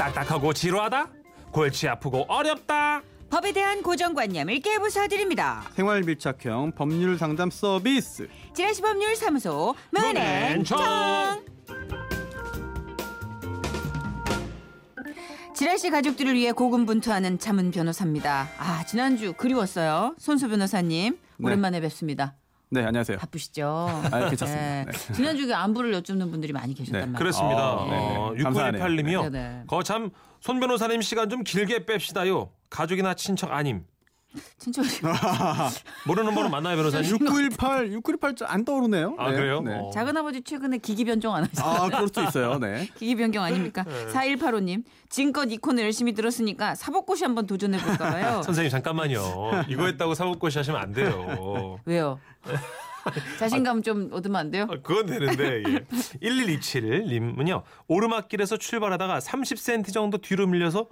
딱딱하고 지루하다? 골치 아프고 어렵다? 법에 대한 고정관념을 깨부숴드립니다. 생활 밀착형 법률 상담 서비스. 지라시 법률 사무소 문앤정. 지라시 가족들을 위해 고군분투하는 자문 변호사입니다. 아 지난주 그리웠어요. 손수 변호사님 네. 오랜만에 뵙습니다. 네, 안녕하세요. 바쁘시죠? 아, 괜찮습니다. 네. 네. 지난주에 안부를 여쭙는 분들이 많이 계셨단 네, 말이에요. 그렇습니다. 아, 네네. 어, 감사하네요. 6918님이요. 네네. 거참 손 변호사님 시간 좀 길게 뺍시다요. 가족이나 친척 아님. 친척이 모르는 분은 만나요 변호사님? 6918, 6918안 떠오르네요. 아 네, 그래요? 네. 어. 작은 아버지 최근에 기기 변종 안 하셨어요? 아, 그럴 수도 있어요. 네. 기기 변경 아닙니까? 네. 4185님 지금껏 이 코너 열심히 들었으니까 사법고시 한번 도전해 볼까 봐요. 선생님 잠깐만요. 이거 했다고 사법고시 하시면 안 돼요. 왜요? 자신감 좀 얻으면 안 돼요? 아, 그건 되는데 예. 1127님은요 오르막길에서 출발하다가 30cm 정도 뒤로 밀려서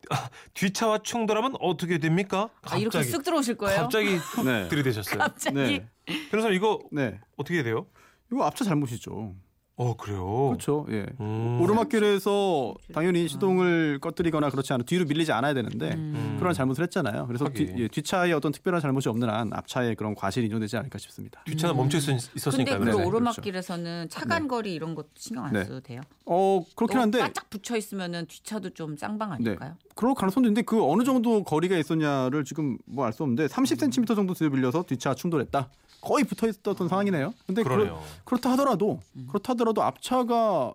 아, 뒤차와 충돌하면 어떻게 됩니까? 아, 이렇게 쓱 들어오실 거예요? 갑자기 네. 들이대셨어요. 갑자기 네. 변호사님 이거 네. 어떻게 돼요? 이거 앞차 잘못이죠. 어 그래요. 그렇죠. 예. 음. 오르막길에서 당연히 시동을 꺼뜨리거나 그렇지 않아 뒤로 밀리지 않아야 되는데 음. 그런 잘못을 했잖아요. 그래서 뒤. 예, 뒤차에 어떤 특별한 잘못이 없는 한 앞차에 그런 과실이 인정되지 않을까 싶습니다. 뒤차는 멈춰 있- 근데 있었으니까요. 그 오르막길에서는 차간 거리 이런 것도 신경 안 네. 써도 돼요? 어 그렇긴 한데 바짝 붙여 있으면은 뒤차도 좀 쌍방 아닐까요? 그럴 가능성도 있는데 그 어느 정도 거리가 있었냐를 지금 뭐 알 수 없는데 30cm 정도 뒤로 밀려서 뒤차 충돌했다. 거의 붙어 있었던 상황이네요. 근데 그러네요. 그렇다 하더라도 음. 그렇다 하더라도 앞차가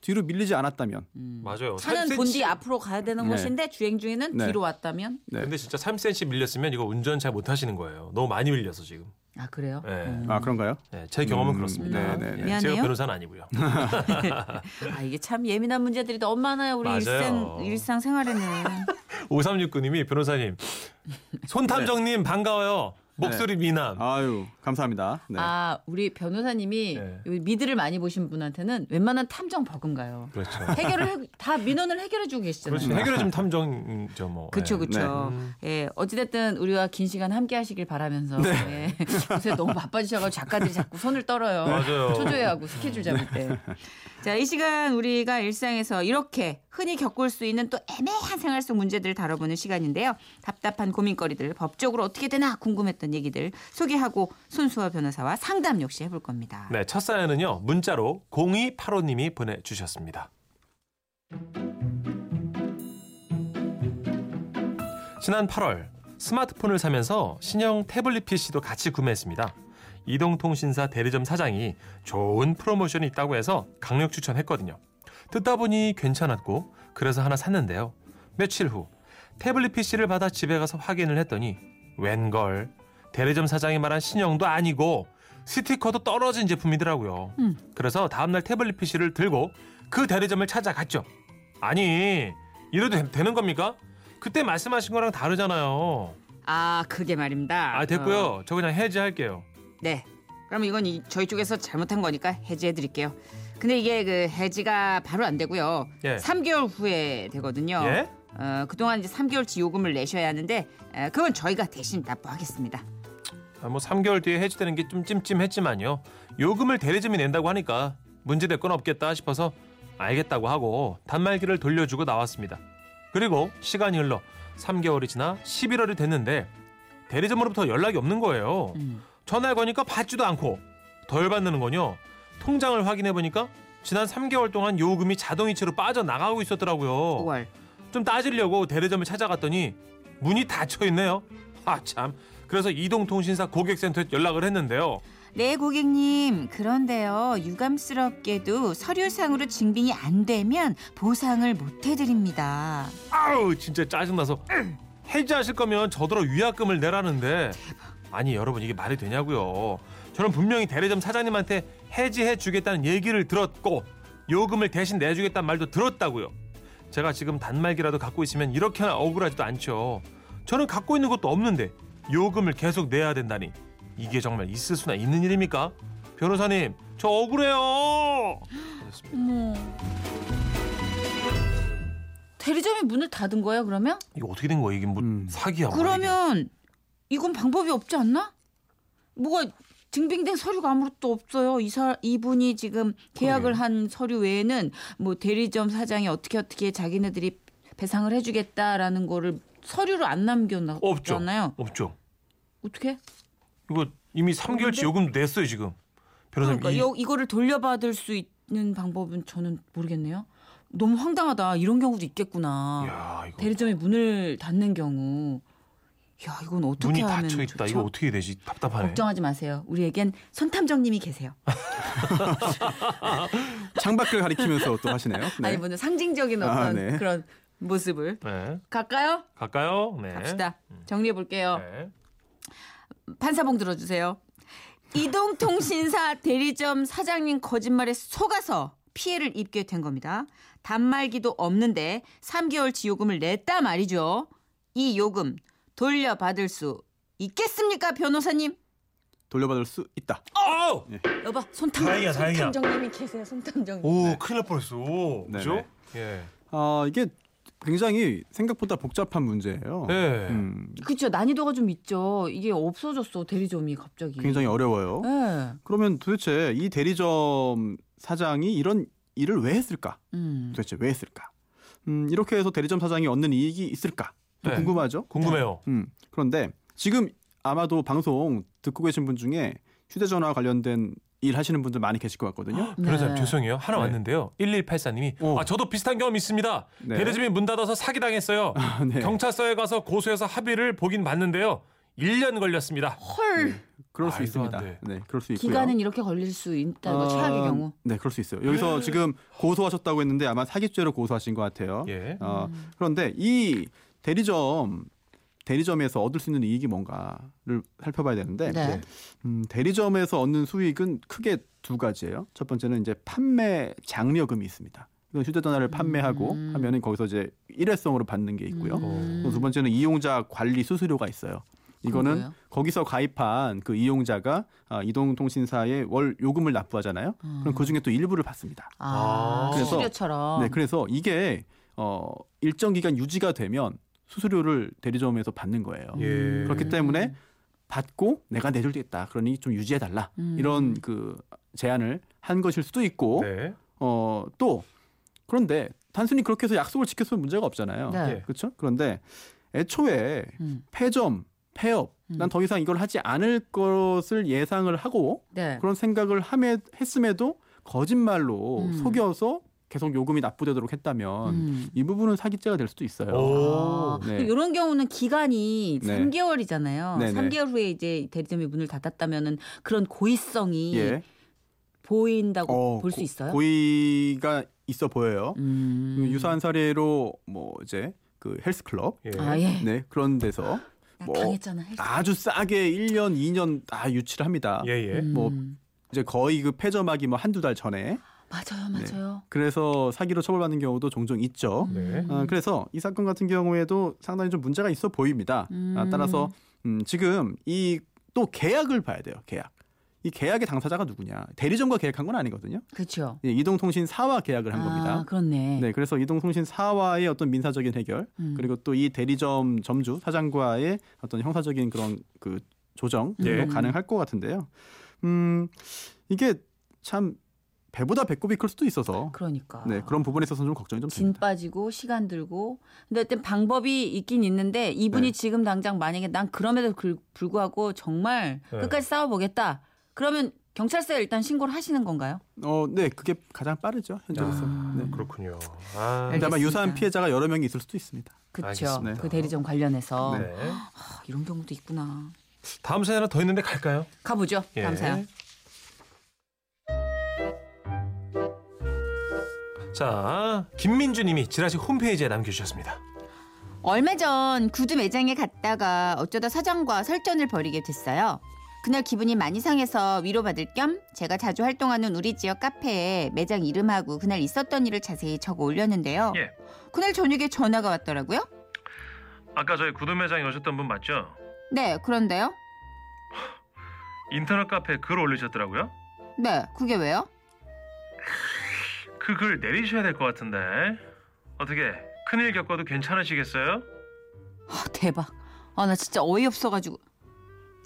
뒤로 밀리지 않았다면 맞아요. 차는 3cm 본디 앞으로 가야 되는 네. 곳인데 주행 중에는 네. 뒤로 왔다면 네. 근데 진짜 3cm 밀렸으면 이거 운전 잘 못하시는 거예요. 너무 많이 밀려서 지금. 아 그래요? 네. 음. 아 그런가요? 네, 제 경험은 음, 그렇습니다. 네, 네, 네. 예, 미안해요. 제가 변호사는 아니고요. 아 이게 참 예민한 문제들이 너무 많아요 우리. 일상 일상 생활에는 5369님이 변호사님 손탐정님 반가워요. 목소리 미남. 아유 감사합니다. 네. 아 우리 변호사님이 네. 요 미드를 많이 보신 분한테는 웬만한 탐정 버금가요. 그렇죠. 해결을 해- 다 민원을 해결해 주고 계시잖아요. 그렇죠. 해결해 좀 탐정이죠 뭐. 예. 그쵸. 네. 예 어찌됐든 우리와 긴 시간 함께 하시길 바라면서 예, 요새 너무 바빠지셔가지고 작가들이 자꾸 손을 떨어요. 맞아요. 초조해하고 스케줄 잡을 때. 자 이 시간 우리가 일상에서 이렇게 흔히 겪을 수 있는 또 애매한 생활 속 문제들을 다뤄보는 시간인데요. 답답한 고민거리들 법적으로 어떻게 되나 궁금했던 얘기들 소개하고 손수아 변호사와 상담 역시 해볼 겁니다. 네, 첫 사연은요. 문자로 0285님이 보내주셨습니다. 지난 8월 스마트폰을 사면서 신형 태블릿 PC도 같이 구매했습니다. 이동통신사 대리점 사장이 좋은 프로모션이 있다고 해서 강력 추천했거든요. 듣다 보니 괜찮았고 그래서 하나 샀는데요. 며칠 후 태블릿 PC를 받아 집에 가서 확인을 했더니 웬걸 대리점 사장이 말한 신형도 아니고 스티커도 떨어진 제품이더라고요. 음. 그래서 다음날 태블릿 PC를 들고 그 대리점을 찾아갔죠. 아니 이래도 되- 되는 겁니까? 그때 말씀하신 거랑 다르잖아요. 아 그게 말입니다. 아 됐고요. 어, 저 그냥 해지할게요. 네. 그럼 이건 이- 저희 쪽에서 잘못한 거니까 해지해 드릴게요. 근데 이게 그 해지가 바로 안 되고요. 예. 3개월 후에 되거든요. 예? 어, 그동안 이제 3개월치 요금을 내셔야 하는데 에, 그건 저희가 대신 납부하겠습니다. 아, 뭐 3개월 뒤에 해지되는 게 좀 찜찜했지만요. 요금을 대리점이 낸다고 하니까 문제될 건 없겠다 싶어서 알겠다고 하고 단말기를 돌려주고 나왔습니다. 그리고 시간이 흘러 3개월이 지나 11월이 됐는데 대리점으로부터 연락이 없는 거예요. 음. 전화를 거니까 받지도 않고 더 열받는 건요. 통장을 확인해 보니까 지난 3개월 동안 요금이 자동이체로 빠져나가고 있었더라고요. 5월. 좀 따지려고 대리점을 찾아갔더니 문이 닫혀 있네요. 아 참. 그래서 이동통신사 고객센터에 연락을 했는데요. 네 고객님 그런데요 유감스럽게도 서류상으로 증빙이 안 되면 보상을 못 해드립니다. 아우 진짜 짜증나서 해지하실 거면 저더러 위약금을 내라는데 아니 여러분 이게 말이 되냐고요. 저는 분명히 대리점 사장님한테 해지해 주겠다는 얘기를 들었고 요금을 대신 내주겠다는 말도 들었다고요. 제가 지금 단말기라도 갖고 있으면 이렇게나 억울하지도 않죠. 저는 갖고 있는 것도 없는데 요금을 계속 내야 된다니 이게 정말 있을 수나 있는 일입니까? 변호사님 저 억울해요. 어머. 대리점이 문을 닫은 거예요 그러면? 이거 어떻게 된 거야 이게 뭐 음. 사기야? 이게. 그러면 이건 방법이 없지 않나? 뭐가 증빙된 서류가 아무것도 없어요. 이사 이분이 지금 계약을. 한 서류 외에는 뭐 대리점 사장이 어떻게 어떻게 자기네들이 배상을 해주겠다라는 거를 서류를 안 없죠. 남겨놨잖아요. 없죠. 어떻게? 이거 이미 3개월치 요금 냈어요 지금. 변호사님 그러니까 이, 요, 이거를 돌려받을 수 있는 방법은 저는 모르겠네요. 너무 황당하다. 이런 경우도 있겠구나. 야 이거 대리점이 문을 닫는 경우. 야 이건 어떻게 문이 하면 닫혀 있다. 이거 어떻게 되지? 답답하네. 걱정하지 마세요. 우리에겐 손탐정님이 계세요. 창밖을 가리키면서 또 하시네요. 네. 아니 뭐 상징적인 아, 어떤 네. 그런 모습을 네. 갈까요? 갈까요? 네. 갑시다. 정리해 볼게요. 네. 판사봉 들어주세요. 이동통신사 대리점 사장님 거짓말에 속아서 피해를 입게 된 겁니다. 단말기도 없는데 3개월치 요금을 냈다 말이죠. 이 요금 돌려받을 수 있겠습니까, 변호사님? 돌려받을 수 있다. 아우! 여봐, 손탐, 다행이야, 다행이야. 손탐정님이 계세요, 손탐정님. 오 큰일 날 뻔했어. 그죠? 예. 아 이게 굉장히 생각보다 복잡한 문제예요. 네. 음, 그렇죠, 난이도가 좀 있죠. 이게 없어졌어, 대리점이 갑자기. 굉장히 어려워요. 네. 그러면 도대체 이 대리점 사장이 이런 일을 왜 했을까? 음. 도대체 왜 했을까? 음, 이렇게 해서 대리점 사장이 얻는 이익이 있을까? 좀 네. 궁금하죠? 궁금해요. 음, 그런데 지금 아마도 방송 듣고 계신 분 중에 휴대전화 관련된 일 하시는 분들 많이 계실 것 같거든요. 네. 죄송해요. 하나 네. 왔는데요. 1184님이 어. 아 저도 비슷한 경험 있습니다. 네. 대리점이 문 닫아서 사기 당했어요. 네. 경찰서에 가서 고소해서 합의를 보긴 봤는데요. 1년 걸렸습니다. 헐. 그럴 수 있습니다. 네, 그럴 수 있고요. 기간은 이렇게 걸릴 수 있다는 거 최악의 어, 경우. 네, 그럴 수 있어요. 여기서 지금 고소하셨다고 했는데 아마 사기죄로 고소하신 것 같아요. 예. 어, 음. 그런데 이 대리점 대리점에서 얻을 수 있는 이익이 뭔가를 살펴봐야 되는데 네. 음, 대리점에서 얻는 수익은 크게 두 가지예요. 첫 번째는 이제 판매 장려금이 있습니다. 이건 휴대전화를 판매하고 음. 하면은 거기서 이제 일회성으로 받는 게 있고요. 음. 또두 번째는 이용자 관리 수수료가 있어요. 이거는 뭐예요? 거기서 가입한 그 이용자가 아, 이동통신사에 월 요금을 납부하잖아요. 그럼 그 중에 또 일부를 받습니다. 아, 그래서- 수수료처럼. 네, 그래서 이게 어, 일정 기간 유지가 되면 수수료를 대리점에서 받는 거예요. 예. 그렇기 때문에 받고 내가 내줄겠다. 그러니 좀 유지해 달라. 음. 이런 그 제안을 한 것일 수도 있고 네. 어, 또 그런데 단순히 그렇게 해서 약속을 지켰으면 문제가 없잖아요. 네. 예. 그렇죠? 그런데 애초에 음. 폐점, 폐업, 음. 난더 이상 이걸 하지 않을 것을 예상을 하고 네. 그런 생각을 함에, 했음에도 거짓말로 음. 속여서 계속 요금이 납부되도록 했다면 음. 이 부분은 사기죄가 될 수도 있어요. 오. 네. 이런 경우는 기간이 네. 3개월이잖아요. 네, 네. 3개월 후에 이제 대리점이 문을 닫았다면은 그런 고의성이 예. 보인다고 어, 볼수 고- 있어요? 고의가 있어 보여요. 음. 유사한 사례로 뭐 이제 그 헬스클럽 예. 아 예. 네 그런 데서 나뭐 당했잖아. 아주 싸게 1년, 2년 다 유치를 합니다. 예, 예. 음. 뭐 이제 거의 그 폐점하기 뭐 한두 달 전에 맞아요, 네. 맞아요. 그래서 사기로 처벌받는 경우도 종종 있죠. 네. 어, 그래서 이 사건 같은 경우에도 상당히 좀 문제가 있어 보입니다. 음. 아, 따라서 음, 지금 이 또 계약을 봐야 돼요. 계약. 이 계약의 당사자가 누구냐? 대리점과 계약한 건 아니거든요. 그렇죠. 예, 이동통신사와 계약을 한 아, 겁니다. 그렇네. 네, 그래서 이동통신사와의 어떤 민사적인 해결 음. 그리고 또 이 대리점 점주 사장과의 어떤 형사적인 그런 그 조정도 예. 가능할 것 같은데요. 음, 이게 참 배보다 배꼽이 클 수도 있어서 그러니까. 네, 그런 부분에 있어서는 좀 걱정이 좀 진 됩니다. 빠지고 시간 들고 근데 어떤 방법이 있긴 있는데 이분이 네. 지금 당장 만약에 난 그럼에도 그- 불구하고 정말 네. 끝까지 싸워보겠다 그러면 경찰서에 일단 신고를 하시는 건가요? 어, 네, 그게 가장 빠르죠 현재로서. 아. 네. 그렇군요. 아, 근데 아마. 유사한 피해자가 여러 명이 있을 수도 있습니다. 그렇죠. 알겠습니다. 그 대리점 관련해서 네. 아, 이런 경우도 있구나. 다음 사연 하나 더 있는데 갈까요? 가보죠. 예. 다음 사연. 자, 김민주님이 지라시 홈페이지에 남겨주셨습니다. 얼마 전 구두 매장에 갔다가 어쩌다 사장과 설전을 벌이게 됐어요. 그날 기분이 많이 상해서 위로받을 겸 제가 자주 활동하는 우리 지역 카페에 매장 이름하고 그날 있었던 일을 자세히 적어 올렸는데요. 예. 그날 저녁에 전화가 왔더라고요. 아까 저희 구두 매장에 오셨던 분 맞죠? 네, 그런데요? 인터넷 카페에 글 올리셨더라고요. 네, 그게 왜요? 그 글 내리셔야 될 것 같은데 어떻게 큰일 겪어도 괜찮으시겠어요? 아, 대박. 아, 나 진짜 어이없어가지고.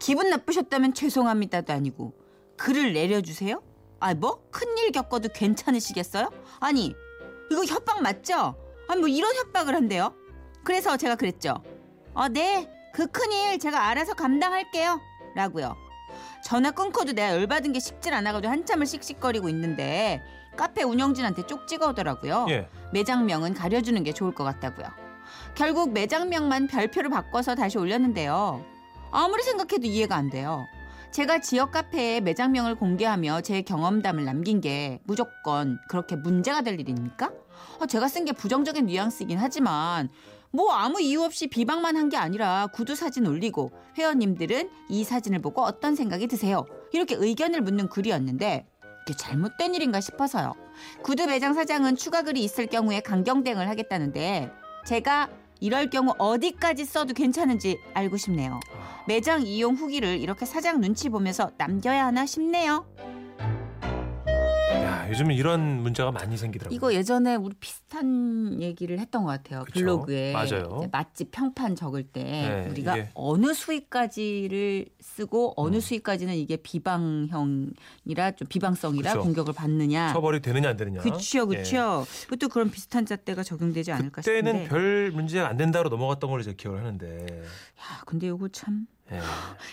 기분 나쁘셨다면 죄송합니다도 아니고 글을 내려주세요? 아 뭐? 큰일 겪어도 괜찮으시겠어요? 아니 이거 협박 맞죠? 아니 뭐 이런 협박을 한대요. 그래서 제가 그랬죠. 어, 네. 그 큰일 제가 알아서 감당할게요. 라고요. 전화 끊고도 내가 열받은 게 식질 않아가지고 한참을 씩씩거리고 있는데 카페 운영진한테 쪽 찍어오더라고요. 예. 매장명은 가려주는 게 좋을 것 같다고요. 결국 매장명만 별표를 바꿔서 다시 올렸는데요. 아무리 생각해도 이해가 안 돼요. 제가 지역 카페에 매장명을 공개하며 제 경험담을 남긴 게 무조건 그렇게 문제가 될 일입니까? 어, 제가 쓴 게 부정적인 뉘앙스이긴 하지만 뭐 아무 이유 없이 비방만 한 게 아니라 구두 사진 올리고 회원님들은 이 사진을 보고 어떤 생각이 드세요? 이렇게 의견을 묻는 글이었는데 이게 잘못된 일인가 싶어서요. 구두 매장 사장은 추가 글이 있을 경우에 강경 대응을 하겠다는데 제가 이럴 경우 어디까지 써도 괜찮은지 알고 싶네요. 매장 이용 후기를 이렇게 사장 눈치 보면서 남겨야 하나 싶네요. 야, 요즘은 이런 문제가 많이 생기더라고요. 이거 예전에 우리 비슷한 얘기를 했던 것 같아요. 그쵸. 블로그에 맞아요. 맛집 평판 적을 때 네, 우리가 이게- 어느 수위까지를 쓰고 어느 음. 수위까지는 이게 비방형이라 좀 비방성이라 그쵸. 공격을 받느냐. 처벌이 되느냐 안 되느냐. 그렇죠, 예. 그렇죠. 그것도 그런 비슷한 잣대가 적용되지 않을까 싶은데. 그때는 별 문제가 안 된다로 넘어갔던 걸로 제가 기억을 하는데. 야, 근데 이거 참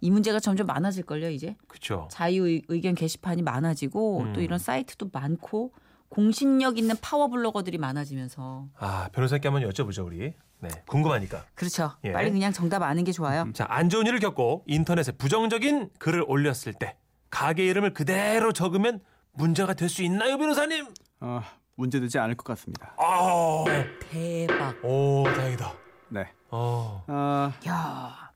이 예. 문제가 점점 많아질 걸요 이제. 그렇죠. 자유 의견 게시판이 많아지고 음. 또 이런 사이트도 많고 공신력 있는 파워 블로거들이 많아지면서 아, 변호사님께 한번 여쭤보죠, 우리. 네. 궁금하니까. 그렇죠. 예. 빨리 그냥 정답 아는 게 좋아요. 자, 안 좋은 일을 겪고 인터넷에 부정적인 글을 올렸을 때 가게 이름을 그대로 적으면 문제가 될 수 있나요, 변호사님? 어, 문제되지 않을 것 같습니다. 아, 대박. 오, 다행이다. 네. 어, 아, 야.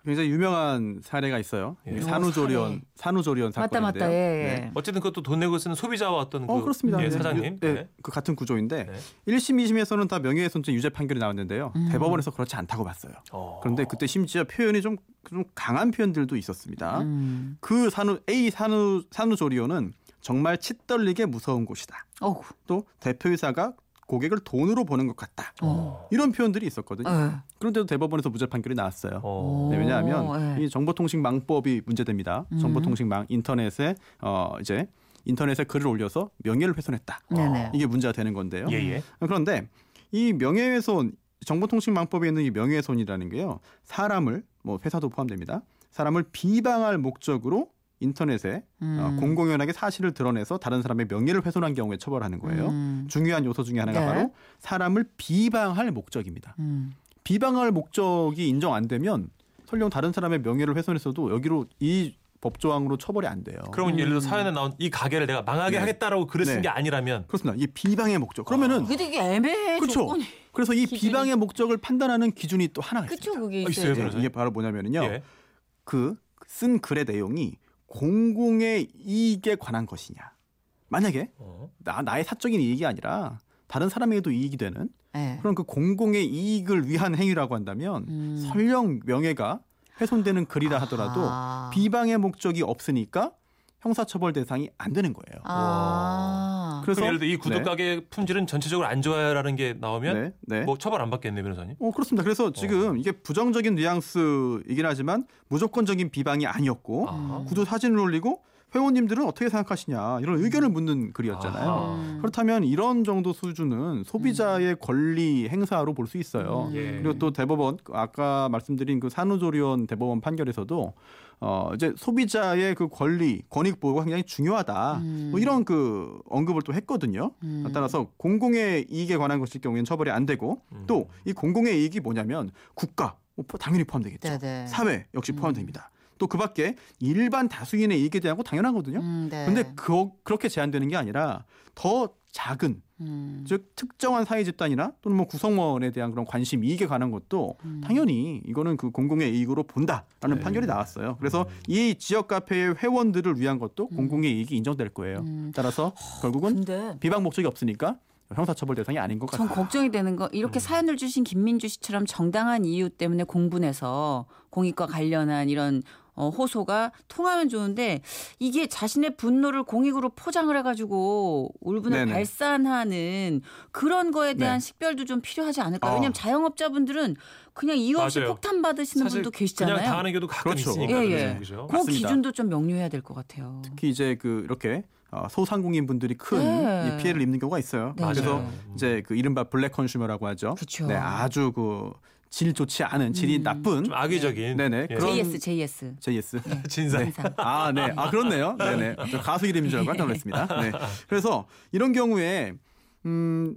굉장히 유명한 사례가 있어요. 예. 산후조리원 사례. 산후조리원 맞다 사건인데요. 맞다. 예. 네. 어쨌든 그것도 돈 내고 쓰는 소비자와 어떤 그어 그렇습니다. 예, 네. 사장님. 네. 네. 그 같은 구조인데 네. 1심, 2심에서는 다 명예훼손죄 유죄 판결이 나왔는데요. 음. 대법원에서 그렇지 않다고 봤어요. 어. 그런데 그때 심지어 표현이 좀, 좀 강한 표현들도 있었습니다. 음. 그 산후 A 산후 산후조리원은 정말 치떨리게 무서운 곳이다. 어우. 또 대표이사가 고객을 돈으로 보는 것 같다. 어. 이런 표현들이 있었거든요. 예. 그런데도 대법원에서 무죄 판결이 나왔어요. 어. 네, 왜냐하면 오, 예. 이 정보통신망법이 문제됩니다. 음. 정보통신망 인터넷에 어 이제 인터넷에 글을 올려서 명예를 훼손했다. 네네. 이게 문제가 되는 건데요. 예, 예. 그런데 이 명예훼손 정보통신망법에 있는 이 명예훼손이라는 게요. 사람을 뭐 회사도 포함됩니다. 사람을 비방할 목적으로 인터넷에 어, 음. 공공연하게 사실을 드러내서 다른 사람의 명예를 훼손한 경우에 처벌하는 거예요. 음. 중요한 요소 중에 하나가 네. 바로 사람을 비방할 목적입니다. 음. 비방할 목적이 인정 안 되면 설령 다른 사람의 명예를 훼손했어도 여기로 이 법조항으로 처벌이 안 돼요. 그러면 예를 들어 사연에 나온 이 가게를 내가 망하게 네. 하겠다라고 글을 쓴 네. 게 아니라면 그렇습니다. 이 비방의 목적. 그러면은 근데 이게 애매해. 그렇죠. 조건이. 그래서 이 기준이. 비방의 목적을 판단하는 기준이 또 하나가 그쵸 있습니다. 그게 어, 있어요. 있어요, 예, 변호사님? 이게 바로 뭐냐면은요. 예. 그쓴 글의 내용이 공공의 이익에 관한 것이냐. 만약에 어. 나 나의 사적인 이익이 아니라 다른 사람에게도 이익이 되는 예. 그런 그 공공의 이익을 위한 행위라고 한다면 음. 설령 명예가 훼손되는 글이라 하더라도 아. 비방의 목적이 없으니까 형사처벌 대상이 안 되는 거예요. 아. 그래서 예를 들어 이 구두 네. 가게 품질은 전체적으로 안 좋아요라는 게 나오면 네, 네. 뭐 처벌 안 받겠네 변호사님. 어 그렇습니다. 그래서 지금 이게 부정적인 뉘앙스이긴 하지만 무조건적인 비방이 아니었고 아. 구두 사진을 올리고 회원님들은 어떻게 생각하시냐 이런 의견을 묻는 글이었잖아요. 아하. 음. 그렇다면 이런 정도 수준은 소비자의 권리 행사로 볼 수 있어요. 음. 예. 그리고 또 대법원 아까 말씀드린 그 산후조리원 대법원 판결에서도 어 이제 소비자의 그 권리 권익 보호가 굉장히 중요하다. 음. 뭐 이런 그 언급을 또 했거든요. 음. 따라서 공공의 이익에 관한 것일 경우에는 처벌이 안 되고 음. 또이 공공의 이익이 뭐냐면 국가 뭐 당연히 포함되겠죠. 네네. 사회 역시 포함됩니다. 또 그 밖에 일반 다수인의 이익에 대한 거 당연하거든요. 음, 네. 근데 그, 그렇게 제한되는 게 아니라 더 작은 음. 즉 특정한 사회 집단이나 또는 뭐 구성원에 대한 그런 관심 이익에 관한 것도 음. 당연히 이거는 그 공공의 이익으로 본다라는 네. 판결이 나왔어요. 그래서 이 지역 카페의 회원들을 위한 것도 공공의 이익이 인정될 거예요. 음. 따라서 결국은 근데 비방 목적이 없으니까 형사처벌 대상이 아닌 것전 같아요. 걱정이 되는 거 이렇게 사연을 주신 김민주 씨처럼 정당한 이유 때문에 공분해서 공익과 관련한 이런 어, 호소가 통하면 좋은데 이게 자신의 분노를 공익으로 포장을 해가지고 울분을 네네. 발산하는 그런 거에 대한 네. 식별도 좀 필요하지 않을까요? 어. 왜냐하면 자영업자분들은 그냥 이유 없이 맞아요. 폭탄 받으시는 분도 계시잖아요. 그냥 당하는 경우도 가끔 그렇죠. 있으니까 예, 예. 그죠? 그 맞습니다. 기준도 좀 명료해야 될 것 같아요. 특히 이제 그 이렇게 어, 소상공인 분들이 큰 네. 이 피해를 입는 경우가 있어요. 네. 그래서. 이제 그 이른바 블랙 컨슈머라고 하죠. 그쵸. 네, 아주 그 질 좋지 않은 질이 음. 나쁜 좀 악의적인 네네. 예. 그런- JS, JS. JS. 진상. 진상. 아, 네. 아, 그렇네요. 네네. 저 가수 이름인 줄 알고 깜짝 놀랐습니다. 네. 그래서 이런 경우에 음,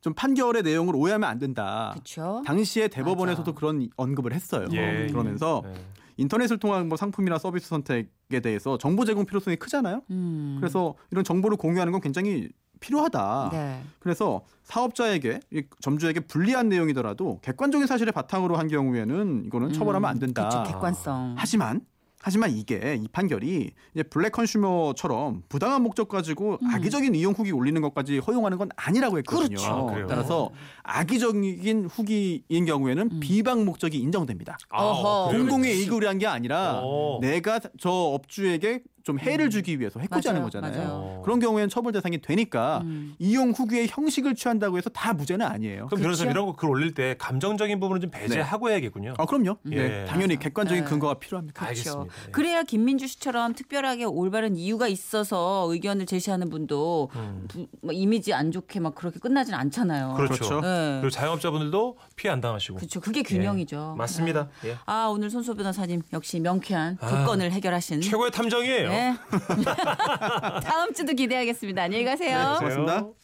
좀 판결의 내용을 오해하면 안 된다. 그렇죠. 당시에 대법원에서도 맞아. 그런 언급을 했어요. 예, 예. 그러면서 네. 인터넷을 통한 뭐 상품이나 서비스 선택에 대해서 정보 제공 필요성이 크잖아요. 음. 그래서 이런 정보를 공유하는 건 굉장히 필요하다. 네. 그래서 사업자에게 이 점주에게 불리한 내용이더라도 객관적인 사실을 바탕으로 한 경우에는 이거는 처벌하면 안 된다. 그렇죠. 객관성. 하지만 하지만 이게 이 판결이 이제 블랙 컨슈머처럼 부당한 목적 가지고 악의적인 이용 후기 올리는 것까지 허용하는 건 아니라고 했거든요. 음. 그렇죠. 아? 따라서 악의적인 후기인 경우에는 비방 목적이 인정됩니다. 아? 공공의 이익을 위한 게 아니라 어. 내가 저 업주에게 좀 해를 주기 위해서 해코지하는 거잖아요. 맞아요. 그런 경우에는 처벌 대상이 되니까 음. 이용 후기의 형식을 취한다고 해서 다 무죄는 아니에요. 그럼 변호사 그쵸? 이런 거 글 올릴 때 감정적인 부분은 좀 배제하고 해야겠군요. 아 그럼요. 예. 네, 당연히 맞아. 객관적인 네. 근거가 필요합니다. 그렇죠. 알겠습니다. 예. 그래야 김민주 씨처럼 특별하게 올바른 이유가 있어서 의견을 제시하는 분도 음. 부- 뭐 이미지 안 좋게 막 그렇게 끝나진 않잖아요. 그렇죠. 그렇죠. 네. 그리고 자영업자분들도 피해 안 당하시고. 그렇죠. 그게 균형이죠. 예, 맞습니다. 네. 예. 아 오늘 손소 변호사님 역시 명쾌한 두 아, 건을 해결하신. 최고의 탐정이에요. 네. 다음 주도 기대하겠습니다. 안녕히 가세요. 네, 고맙습니다.